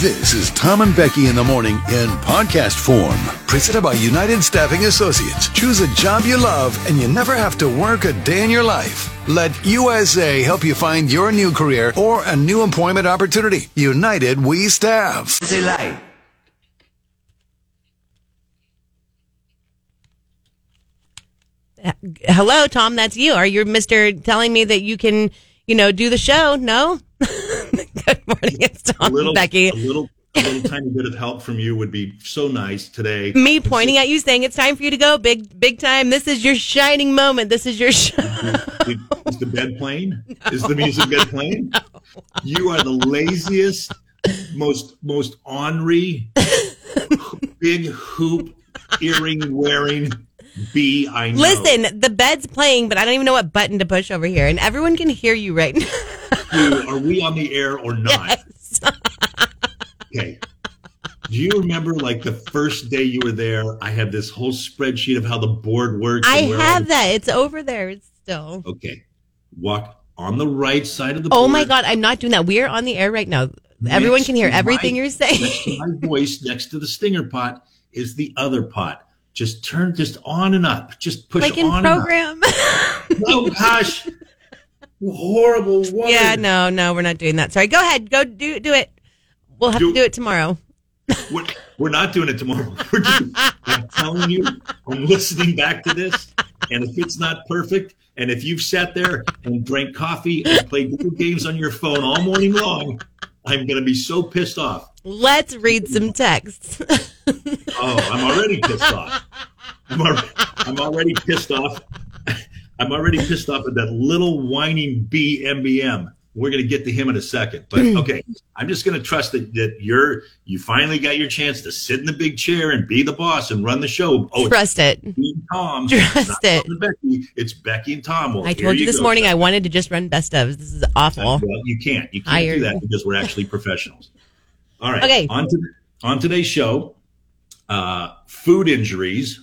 This is Tom and Becky in the morning in podcast form. Presented by United Staffing Associates. Choose a job you love and you never have to work a day in your life. Let USA help you find your new career or a new employment opportunity. United We Staff. Hello, Tom. That's you. Are you Mister telling me that you can, you know, do the show? No. Morning. It's Tom a little, Becky. A little, a little tiny bit of help from you would be so nice today. Me pointing at you, saying it's time for you to go. Big, big time. This is your shining moment. This is your show. Is the bed playing? Is the music bed playing? You are the laziest, most most ornery, big hoop earring wearing bee I know. Listen, the bed's playing, but I don't even know what button to push over here, and everyone can hear you right now. You, are we on the air or not? Yes. Okay. Do you remember like the first day you were there? I had this whole spreadsheet of how the board works. I and where all have the- that. It's over there. It's still. Okay. Walk on the right side of the Oh board. my god, I'm not doing that. We're on the air right now. Everyone Next can hear to everything my- you're saying. My voice, next to the stinger pot, is the other pot. Just turn just on and up. Just push like in on program. and up. Oh gosh. Horrible woman. yeah, no, no, we're not doing that. Sorry. Go ahead. Go do do it. We'll have Do- to do it tomorrow. We're, we're not doing it tomorrow. Doing, I'm telling you, I'm listening back to this, and if it's not perfect, and if you've sat there and drank coffee and played video games on your phone all morning long, I'm going to be so pissed off. Let's read some texts. Oh, I'm already pissed off. I'm, al- I'm already pissed off. I'm already pissed off at that little whining B MBM. We're going to get to him in a second, but okay. I'm just going to trust that, that you're you finally got your chance to sit in the big chair and be the boss and run the show. Oh, Trust it. Tom. Trust it. Tom Becky. It's Becky and Tom. Well, I told you this go. morning I wanted to just run best of. This is awful. Well, you can't. You can't Hired. do that because we're actually professionals. All right. Okay. On to on today's show, uh, food injuries.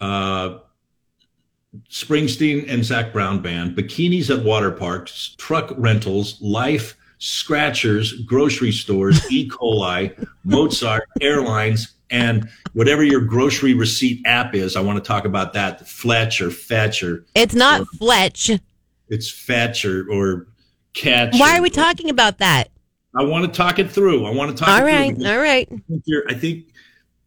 Uh, Springsteen and Zac Brown band, bikinis at water parks, truck rentals, life, scratchers, grocery stores, E. coli, Mozart, airlines, and whatever your grocery receipt app is. I want to talk about that. Fletch or Fetch or It's not Fletch. it's Fetch or, or Catch. Why or- are we talking about that? I want to talk it through. I want to talk All it right, through. all right. I think, I think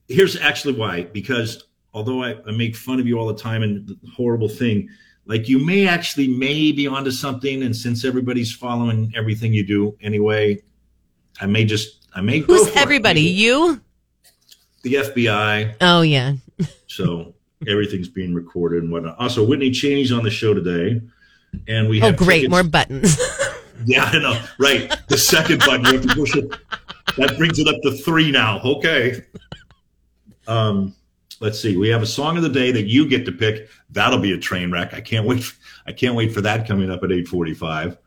here's actually why. Because although I, I make fun of you all the time and the horrible thing, like you may actually may be onto something. And since everybody's following everything you do anyway, I may just I may go Who's for it. everybody? You? The FBI. Oh yeah. So everything's being recorded and whatnot. Also, Whitney Cheney's on the show today, and we Oh have great, tickets- more buttons. Yeah, I know. Right. The second button, you have to push it. That brings it up to three now. Okay. Um, let's see. We have a song of the day that you get to pick. That'll be a train wreck. I can't wait. I can't wait for that coming up at eight forty-five.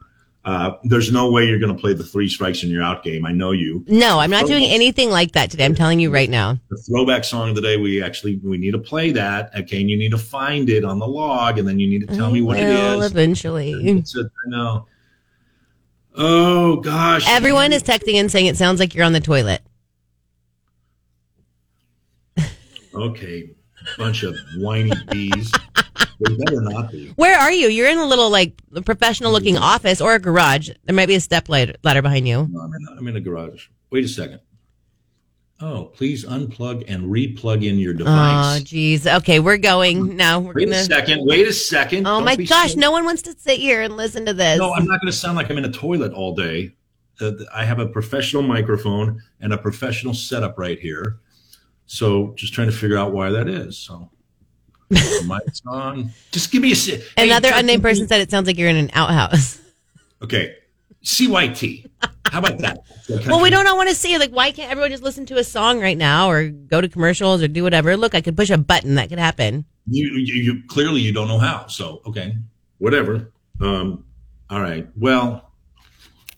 Uh, there's no way you're going to play the three strikes and you're out game. I know you. no, I'm not doing anything like that today. I'm telling you right now. The throwback song of the day. We actually we need to play that. Okay, and you need to find it on the log, and then you need to tell me what it Well, eventually. It's a, I know. Oh gosh. Everyone is texting and saying it sounds like you're on the toilet. Okay, bunch of whiny bees. They better not be. Where are you? You're in a little like professional looking office or a garage. There might be a step ladder ladder behind you. No, I'm in, I'm in a garage. Wait a second. Oh, please unplug and replug in your device. Oh, geez. Okay, we're going now. We're wait a gonna. second. Wait a second. Oh Don't my gosh! so- No one wants to sit here and listen to this. No, I'm not going to sound like I'm in a toilet all day. Uh, I have a professional microphone and a professional setup right here. So just trying to figure out why that is. So mic's on. Just give me a. Hey, Another just- unnamed person said it sounds like you're in an outhouse. Okay. CYT. How about that? Well, we don't want to see like why can't everyone just listen to a song right now or go to commercials or do whatever? Look, I could push a button that could happen. You, you, you clearly you don't know how. So okay, whatever. Um, all right. Well,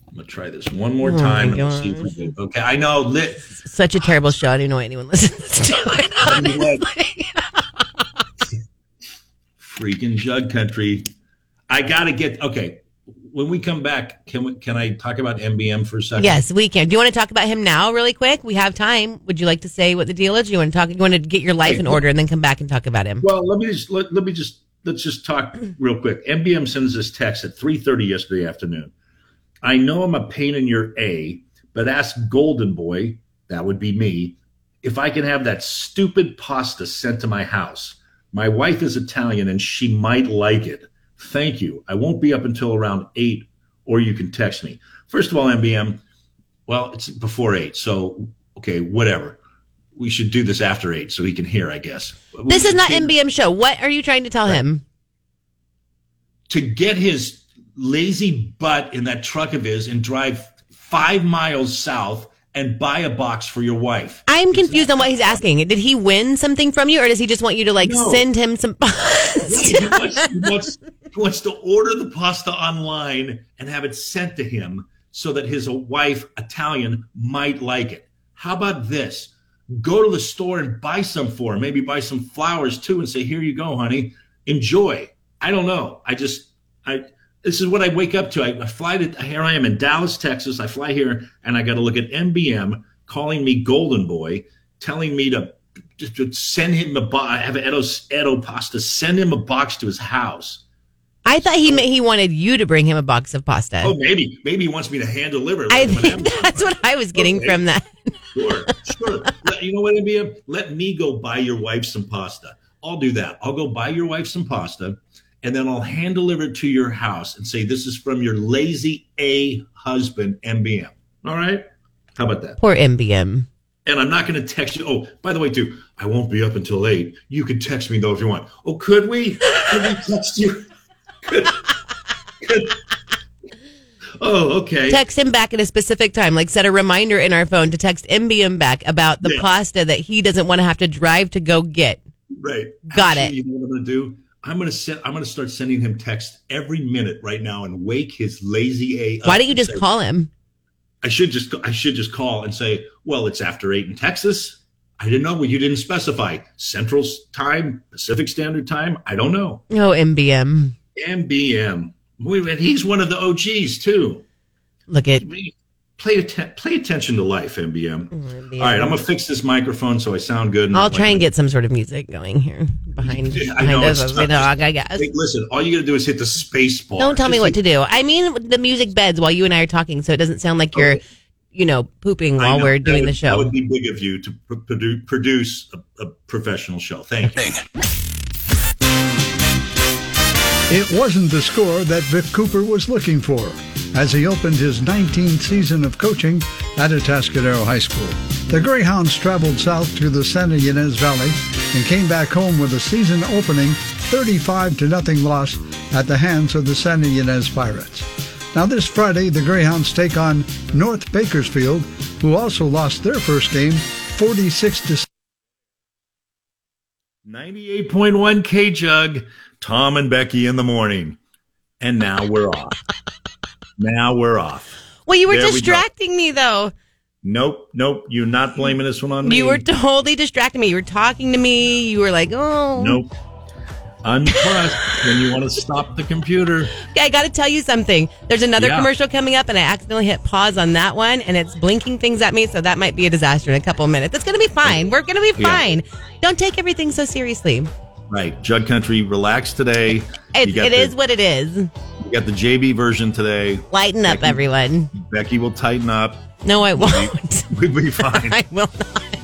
I'm gonna try this one more Oh, time. my and see if I gosh. okay, I know. Lit. Such a terrible show. I don't know why anyone listens to it. Freaking Jug Country. I gotta get okay. when we come back, can we, can I talk about MBM for a second? Yes, we can. Do you want to talk about him now, really quick? We have time. Would you like to say what the deal is? Do you want to talk? You want to get your life in order and then come back and talk about him? Well, let me just let, let me just let's just talk real quick. MBM sends this text at 3:30 yesterday afternoon. I know I'm a pain in your A, but ask Golden Boy, that would be me, if I can have that stupid pasta sent to my house. My wife is Italian and she might like it. Thank you. I won't be up until around 8 or you can text me. First of all, MBM, well, it's before 8, so okay, whatever. We should do this after 8 so he can hear, I guess. We This is not MBM show. What are you trying to tell him? to get his lazy butt in that truck of his and drive five miles south and buy a box for your wife. I'm confused on what he's asking. Did he win something from you, or does he just want you to like No. send him some? he, wants, he, wants, he wants to order the pasta online and have it sent to him so that his wife, Italian, might like it. How about this? Go to the store and buy some for him. Maybe buy some flowers too and say, here you go, honey. Enjoy. I don't know. I just, I, this is what I wake up to. I, I fly to, here I am in Dallas, Texas. I fly here and I got to look at MBM calling me Golden Boy, telling me to, send him a box. I have Edo, Edo pasta. Send him a box to his house. I thought he he wanted you to bring him a box of pasta. Oh, maybe, maybe he wants me to hand deliver. it I think that's what I was getting Okay. from that. Sure, sure. Let, you know what, MBM? Let me go buy your wife some pasta. I'll do that. I'll go buy your wife some pasta, and then I'll hand deliver it to your house and say this is from your lazy A husband, MBM. All right? How about that? Poor MBM. And I'm not going to text you. Oh, by the way, too, I won't be up until eight. You can text me though if you want. Oh, could we? Could we text you? Could, could. Oh, okay. Text him back at a specific time. Like set a reminder in our phone to text MBM back about the Yeah. pasta that he doesn't want to have to drive to go get. Right. Got Actually, it. You know what I'm going to do? I'm going to send. I'm going to start sending him text every minute right now and wake his lazy a. Why don't you just say- call him? I should just. I should just call and say, "Well, it's after eight in Texas." I didn't know. Well, you didn't specify Central Time, Pacific Standard Time. I don't know. Oh, MBM. MBM. Wait, and he's one of the OGs too. Look at Play atten- play attention to life, MBM. MBM. Oh, all right, I'm gonna fix this microphone so I sound good. I'll try and get some sort of music going here behind, Yeah, I behind know, us it's as tough. talk, I guess. Hey, listen, all you gotta do is hit the space bar. Don't tell me what hit- to do. I mean the music beds while you and I are talking, so it doesn't sound like you're, Okay. you know, pooping while know, we're doing would- the show. That would be big of you to pr- produ- produce a, a professional show. Thank you. It wasn't the score that Vic Cooper was looking for as he opened his 19th season of coaching at Atascadero High School. The Greyhounds traveled south to the Santa Ynez Valley and came back home with a season opening 35 to nothing loss at the hands of the Santa Ynez Pirates. Now this Friday, the Greyhounds take on North Bakersfield, who also lost their first game 46 to 98.1 K Jug, Tom and Becky in the morning. And now we're off. now we're off. well, you were There we distracting me though. Nope, nope. You're not blaming this one on me. You were totally distracting me. You were talking to me. You were like, "Oh, Nope. Unpressed when you want to stop the computer. Okay, I got to tell you something. There's another Yeah. commercial coming up, and I accidentally hit pause on that one, and it's blinking things at me, so that might be a disaster in a couple of minutes. It's going to be fine. We're going to be Yeah. fine. Don't take everything so seriously. Right. Jug Country, relax today. It's, it the- is what it is. You got the JB version today. Lighten up, everyone. Becky will tighten up. No, I won't. We'll be fine. I will not.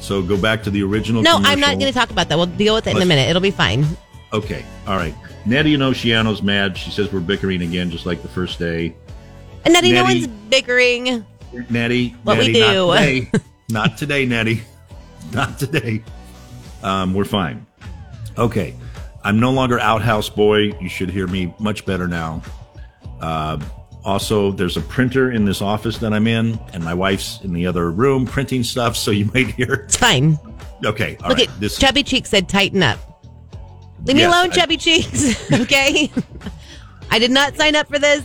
So go back to the original. No, I'm not going to talk about that. We'll deal with it in a minute. It'll be fine. Okay. All right. Nettie and Oceano's mad. She says we're bickering again, just like the first day. And Nettie, no one's bickering. Nettie, What we do. Not today. not today, Nettie. Not today. Um, we're fine. Okay. I'm no longer outhouse boy. You should hear me much better now. Uh, also, there's a printer in this office that I'm in, and my wife's in the other room printing stuff, so you might hear. It's fine. Okay. all Look right. at This Chubby Cheeks said tighten up. Leave me alone, I- Chubby Cheeks. okay? I did not sign up for this.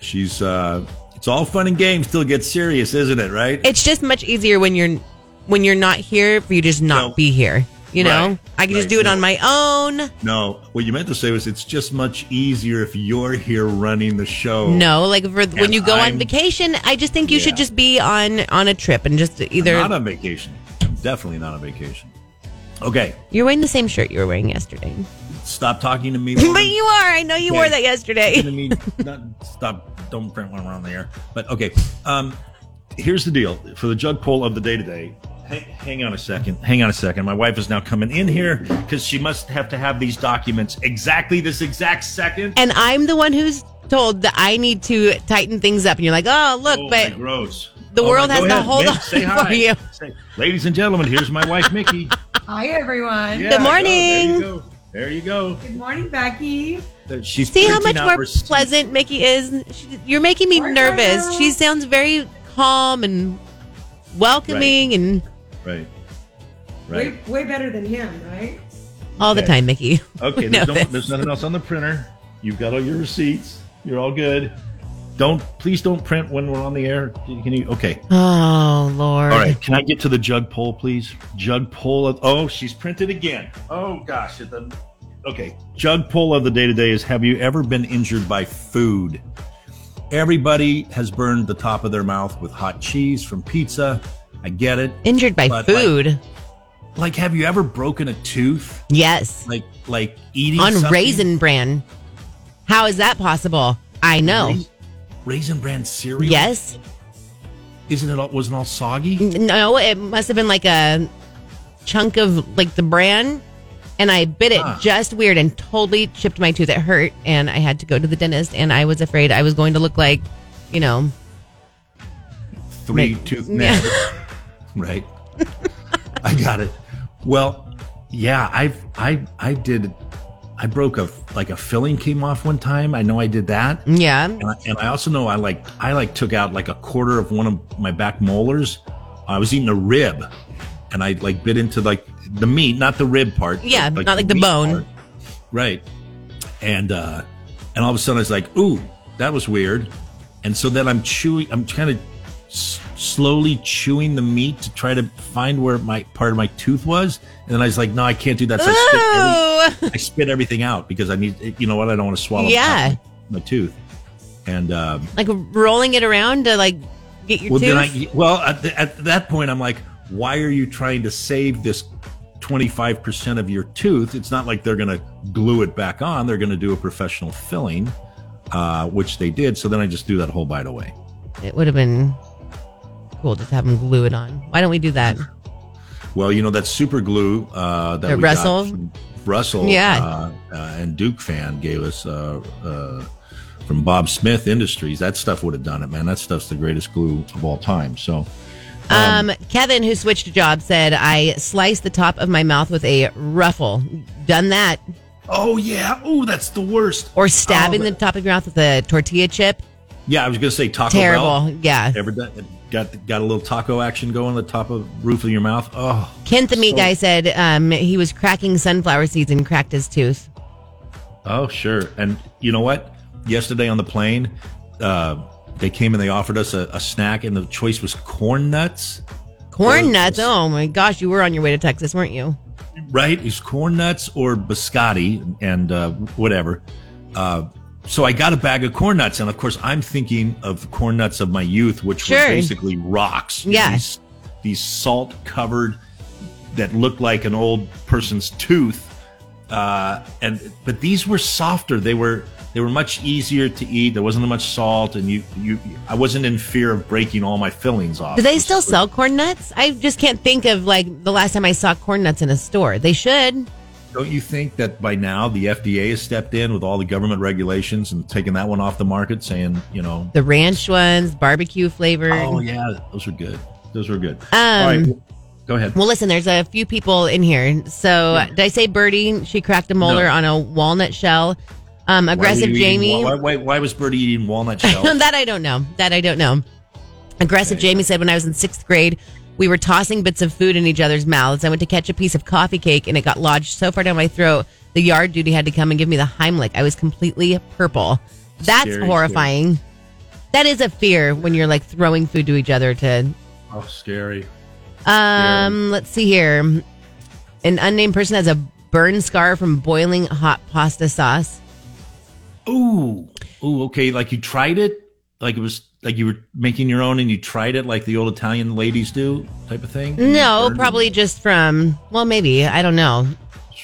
she's uh it's all fun and games till it gets serious, isn't it, right? It's just much easier when you're when you're not here for you to just not No. be here. You know, Right, I can just do it no. on my own. No, what you meant to say was it's just much easier if you're here running the show. No, like for, when you go on I'm- vacation, I just think you should just be on on a trip and just either not on vacation. I'm definitely not on vacation. Okay, you're wearing the same shirt you were wearing yesterday. stop talking to me. but you are. I know you Okay. wore that yesterday. to me. Not, stop. Don't print one around the air. But okay. Um, here's the deal for the jug poll of the day today. Hang, hang on a second. Hang on a second. My wife is now coming in here because she must have to have these documents exactly this exact second. And I'm the one who's told that I need to tighten things up. And you're like, oh, look, Oh, but gross. the Oh, world my- has go to hold Mick, on say for hi. you. Say- ladies and gentlemen, here's my wife Mickey. Hi, everyone. Yeah, morning. There you go. There you go. Good morning, Becky. Uh, she's See how much more receipts. pleasant Mickey is? She, you're making me nervous. She sounds very calm and welcoming and Right. Right. Way, way better than him, right? all the time, Mickey. Okay, there's, no, there's nothing else on the printer. You've got all your receipts. You're all good. Don't please don't print when we're on the air. Can you? Okay. Oh, Lord. All right. Can I get to the jug poll, please? Jug poll of. Oh, she's printed again. Oh gosh. It doesn't- Okay. Jug poll of the day today is: Have you ever been injured by food? Everybody has burned the top of their mouth with hot cheese from pizza. I get it. Injured by But, like, food. Like, have you ever broken a tooth? yes. Like, like eating On something? Raisin Bran. How is that possible? I know. Rais- Raisin bran cereal. Yes. Isn't it all? Wasn't all soggy? No, it must have been like a chunk of like the bran. And I bit it Huh. just weird and totally chipped my tooth. It hurt. And I had to go to the dentist. And I was afraid I was going to look like, you know, Three tooth Yeah. Right. I got it. Well, yeah, I've I I did. I broke a like a filling came off one time. I know I did that. yeah. And I, and I also know I like I like took out like a quarter of one of my back molars. I was eating a rib, and I like bit into like the meat, not the rib part. Yeah, but, not like the meat bone. part. Right. And uh and all of a sudden I was like, ooh, that was weird. And so then I'm chewing. I'm kind of slowly chewing the meat to try to find where my part of my tooth was. And then I was like, no, I can't do that. So I spit, every- I spit everything out because I need. You know what? I don't want to swallow. Yeah. my, my tooth. And um, like rolling it around to like get your well, tooth. then I well at, the, at that point I'm like, why are you trying to save this 25 percent of your tooth? It's not like they're going to glue it back on. They're going to do a professional filling, uh, which they did. So then I just threw that whole bite away. it would have been cool just to have them glue it on. Why don't we do that? Well, you know that super glue uh, that we Russell? got Russell, Yeah. uh, uh, and Duke fan gave us uh, uh, from Bob Smith Industries. That stuff would have done it, man. That stuff's the greatest glue of all time. So. Um, Kevin, who switched jobs, said I sliced the top of my mouth with a ruffle. Done that, Oh yeah. Oh, that's the worst. or stabbing Oh, the top of your mouth with a tortilla chip. Yeah, I was gonna say Taco Terrible. Bell. Yeah. Ever done, got got a little taco action going on the top of roof of your mouth? Oh, Kent, the meat So- guy, said um, he was cracking sunflower seeds and cracked his tooth. oh, sure. And you know what? Yesterday on the plane, uh, they came and they offered us a, a snack, and the choice was corn nuts. Corn Or- nuts. Oh my gosh, you were on your way to Texas, weren't you? Right? It's corn nuts or biscotti and uh, whatever. Uh, so I got a bag of corn nuts, and of course, I'm thinking of corn nuts of my youth, which Sure. were basically rocks. Yeah. These, these salt covered that looked like an old person's tooth. Uh, and but these were softer. They were they were much easier to eat. There wasn't much salt, and you you I wasn't in fear of breaking all my fillings off. Do they still sell corn nuts? I just can't think of like the last time I saw corn nuts in a store. They should. Don't you think that by now the FDA has stepped in with all the government regulations and taken that one off the market, saying you know, The ranch ones, barbecue flavored. oh yeah, those are good. Those are good. Um, all right, go ahead. Well, listen, there's a few people in here. So, did I say Birdie? She cracked a molar No. on a walnut shell. Um, aggressive eating Jamie. wa- Why, why, why was Birdie eating walnut shells? that I don't know. That I don't know. Aggressive Okay. Jamie said when I was in sixth grade, we were tossing bits of food in each other's mouths. I went to catch a piece of coffee cake and it got lodged so far down my throat, the yard duty had to come and give me the Heimlich. I was completely purple. That's Scary, horrifying. That is a fear when you're like throwing food to each other to oh, scary. um, let's see here. An unnamed person has a burn scar from boiling hot pasta sauce. Ooh, ooh, okay. Like you tried it, like it was like you were making your own, and you tried it like the old Italian ladies do, type of thing. No, probably just from, well, maybe. I don't know.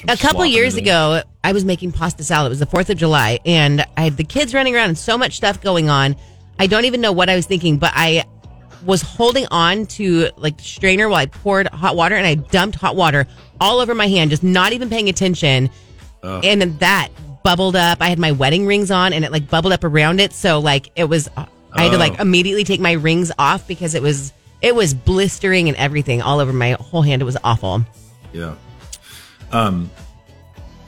A couple years ago, I was making pasta salad. It was the 4th of July, and I had the kids running around and so much stuff going on. I don't even know what I was thinking, but I was holding on to like the strainer while I poured hot water and I dumped hot water all over my hand, just not even paying attention. And then that bubbled up. I had my wedding rings on and it like bubbled up around it. So like it was, I had to like Oh. immediately take my rings off because it was, it was blistering and everything all over my whole hand. It was awful. Yeah. Um,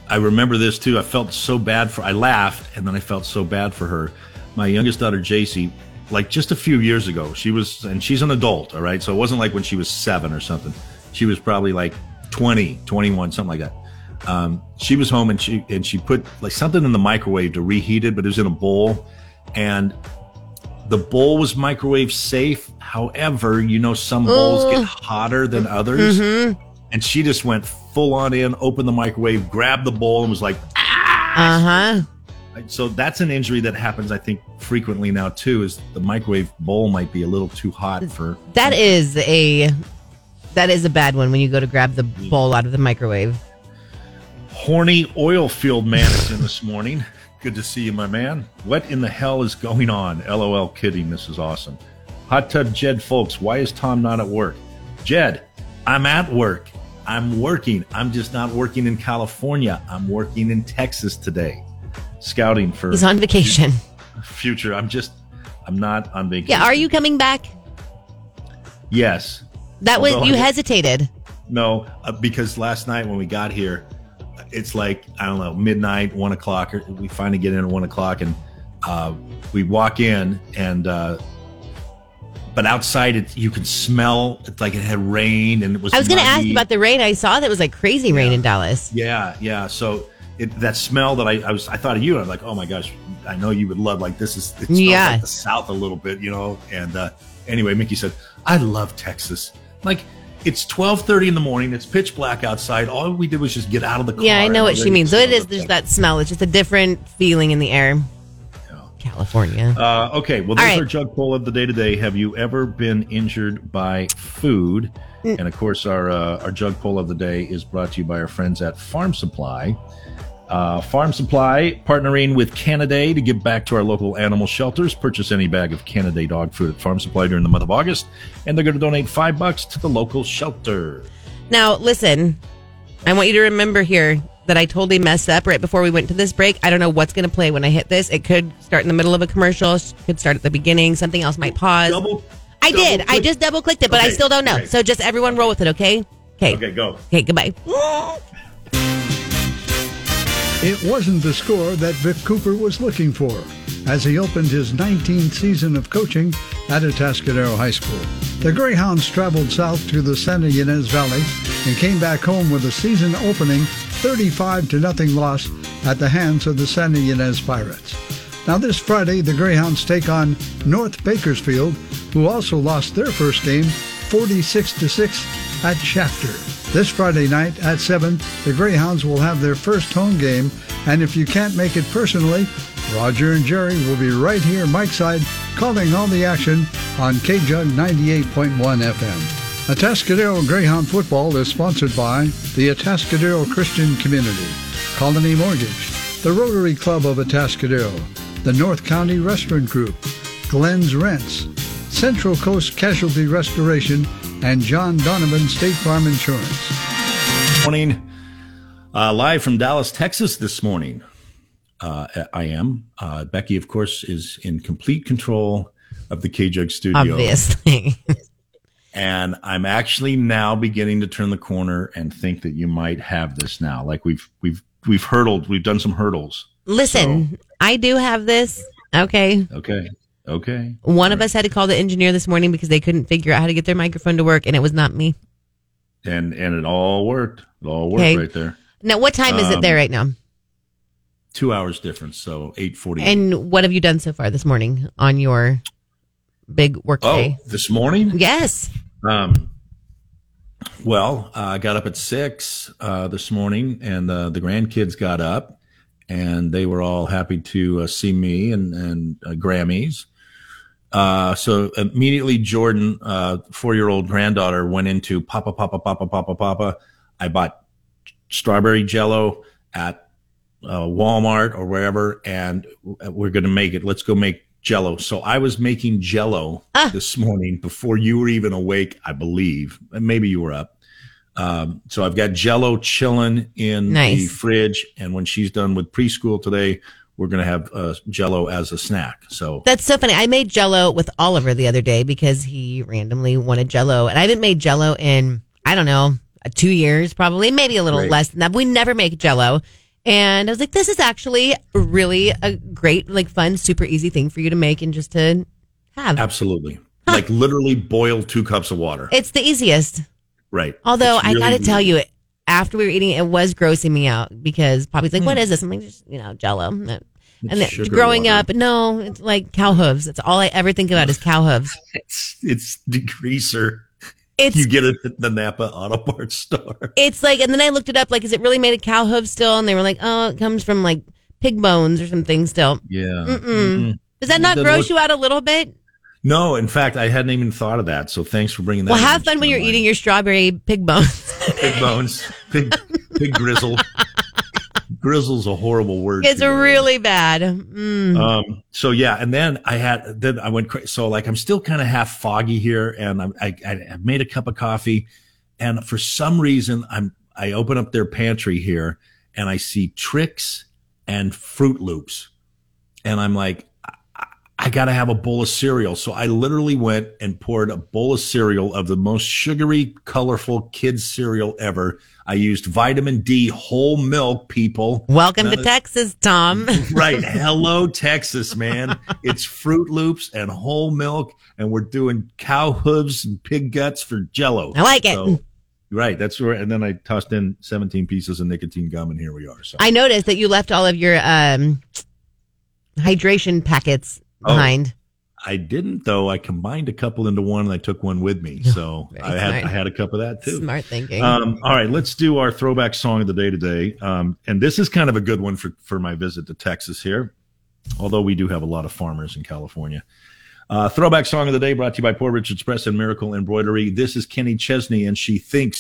I remember this too. I felt so bad for. I laughed, and then I felt so bad for her. My youngest daughter, JC, like just a few years ago, she was, and she's an adult, all right. So it wasn't like when she was seven or something. She was probably like 20, 21, something like that. Um, she was home and she and she put like something in the microwave to reheat it, but it was in a bowl, and the bowl was microwave safe. However, you know some bowls get hotter than others, and she just went full on in, opened the microwave, grabbed the bowl, and was like, Uh huh. so that's an injury that happens, I think, frequently now too. Is the microwave bowl might be a little too hot for That is a that is a bad one when you go to grab the bowl out of the microwave. Horny oil field man is in this morning. Good to see you, my man. What in the hell is going on? LOL kidding. This is awesome. Hot tub Jed folks, why is Tom not at work? Jed, I'm at work. I'm working. I'm just not working in California. I'm working in Texas today. Scouting for He's on vacation. future. I'm just I'm not on vacation. Yeah, are you coming back? Yes. That was Although you I- hesitated. No, uh, because last night when we got here, it's like I don't know midnight, one o'clock. Or we finally get in at one o'clock, and uh, we walk in, and uh, but outside it you could smell it's like it had rained, and it was. I was going to ask about the rain. I saw that was like crazy rain in Dallas. Yeah, yeah. So it, that smell that I, I was, I thought of you. I'm like, oh my gosh, I know you would love. Like this is, it smells Yeah. like the South a little bit, you know. And uh, anyway, Mickey said, I love Texas. Like it's 12:30 in the morning. It's pitch black outside. All we did was just get out of the car. Yeah, I know what she means. So it is. There's that smell. It's just a different feeling in the air. California. Uh, okay, well, there's right. our jug poll of the day today. Have you ever been injured by food? Mm. And of course, our uh, our jug poll of the day is brought to you by our friends at Farm Supply. Uh, Farm Supply partnering with Canidae to give back to our local animal shelters. Purchase any bag of Canidae dog food at Farm Supply during the month of August, and they're going to donate five bucks to the local shelter. Now, listen, I want you to remember here that I totally messed up right before we went to this break. I don't know what's going to play when I hit this. It could start in the middle of a commercial, it could start at the beginning, something else might pause. Double. I did. I just double clicked it, but I still don't know. okay. So just everyone roll with it, okay? Okay. Okay, go. Okay, goodbye. It wasn't the score that Vic Cooper was looking for as he opened his 19th season of coaching at Atascadero High School. The Greyhounds traveled south to the Santa Ynez Valley and came back home with a season opening 35 to nothing loss at the hands of the Santa Ynez Pirates. Now this Friday, the Greyhounds take on North Bakersfield, who also lost their first game 46 to 6 at Shafter. This Friday night at 7, the Greyhounds will have their first home game, and if you can't make it personally, Roger and Jerry will be right here, Mike side, calling all the action on KJUG 98.1 FM. Atascadero Greyhound Football is sponsored by the Atascadero Christian Community, Colony Mortgage, the Rotary Club of Atascadero, the North County Restaurant Group, Glenn's Rents, Central Coast Casualty Restoration, and John Donovan State Farm Insurance. morning. Uh, live from Dallas, Texas this morning. Uh, I am. Uh, Becky, of course, is in complete control of the KJUG studio. Obviously. And I'm actually now beginning to turn the corner and think that you might have this now. Like we've, we've, we've hurdled, we've done some hurdles. Listen, I do have this. Okay. Okay. Okay. One of us had to call the engineer this morning because they couldn't figure out how to get their microphone to work, and it was not me. And, and it all worked. It all worked Okay. right there. Now, what time is it Um, there right now? Two hours difference. So 840. And what have you done so far this morning on your big work oh, day? this morning? Yes. Um, Well, uh, I got up at six uh, this morning, and uh, the grandkids got up, and they were all happy to uh, see me and and uh, Grammys. Uh, so immediately, Jordan, uh, four year old granddaughter, went into Papa, Papa, Papa, Papa, Papa. I bought strawberry jello at uh, Walmart or wherever, and we're going to make it. Let's go make jello. So I was making jello Ah. this morning before you were even awake, I believe. Maybe you were up. Um, so I've got jello chilling in the fridge. And when she's done with preschool today, we're going to have uh, jello as a snack. So That's so funny. I made Jello with Oliver the other day because he randomly wanted Jello, and I haven't made Jello in I don't know uh, two years, probably maybe a little Right. less than that. We never make Jello, and I was like, this is actually really a great, like, fun, super easy thing for you to make and just to have. absolutely. Like literally boil two cups of water. It's the easiest. right. Although It's I got to tell you, after we were eating it, it was grossing me out because Poppy's like, "What Hmm. this?" I'm like, "Just you know, Jello." And then growing water. up, no, it's like cow hooves. That's all I ever think about is cow hooves. It's, it's degreaser. It's You get it at the Napa Auto Parts store. it's like, and then I looked it up, like, is it really made of cow hooves still? And they were like, oh, it comes from like pig bones or something still. Yeah. Mm-mm. Does that not gross look- you out a little bit? No, in fact, I hadn't even thought of that. So thanks for bringing that. Well, have fun when you're mind. eating your strawberry pig bones. pig bones, pig, pig grizzle. Grizzle's a horrible word. it's me. really bad. Mm. Um, so yeah, and then I had, then I went crazy. So like, I'm still kind of half foggy here and I'm, I, I, I made a cup of coffee and for some reason I'm, I open up their pantry here and I see Trix and Froot Loops. And I'm like, I, got to have a bowl of cereal. So I literally went and poured a bowl of cereal of the most sugary, colorful kids cereal ever. I used vitamin D whole milk, people. Welcome None to Texas, Tom. Right. Hello, Texas, man. It's Froot Loops and whole milk, and we're doing cow hooves and pig guts for jello. I like it. right. That's where, and then I tossed in 17 pieces of nicotine gum, and here we are. So I noticed that you left all of your um, hydration packets Oh. I didn't, though. I combined a couple into one, and I took one with me. So I had, smart. I had a cup of that too. Smart thinking. Um, all right, let's do our throwback song of the day today. Um, and this is kind of a good one for, for my visit to Texas here, although we do have a lot of farmers in California. Uh, throwback song of the day brought to you by Poor Richard's Press and Miracle Embroidery. This is Kenny Chesney, and she thinks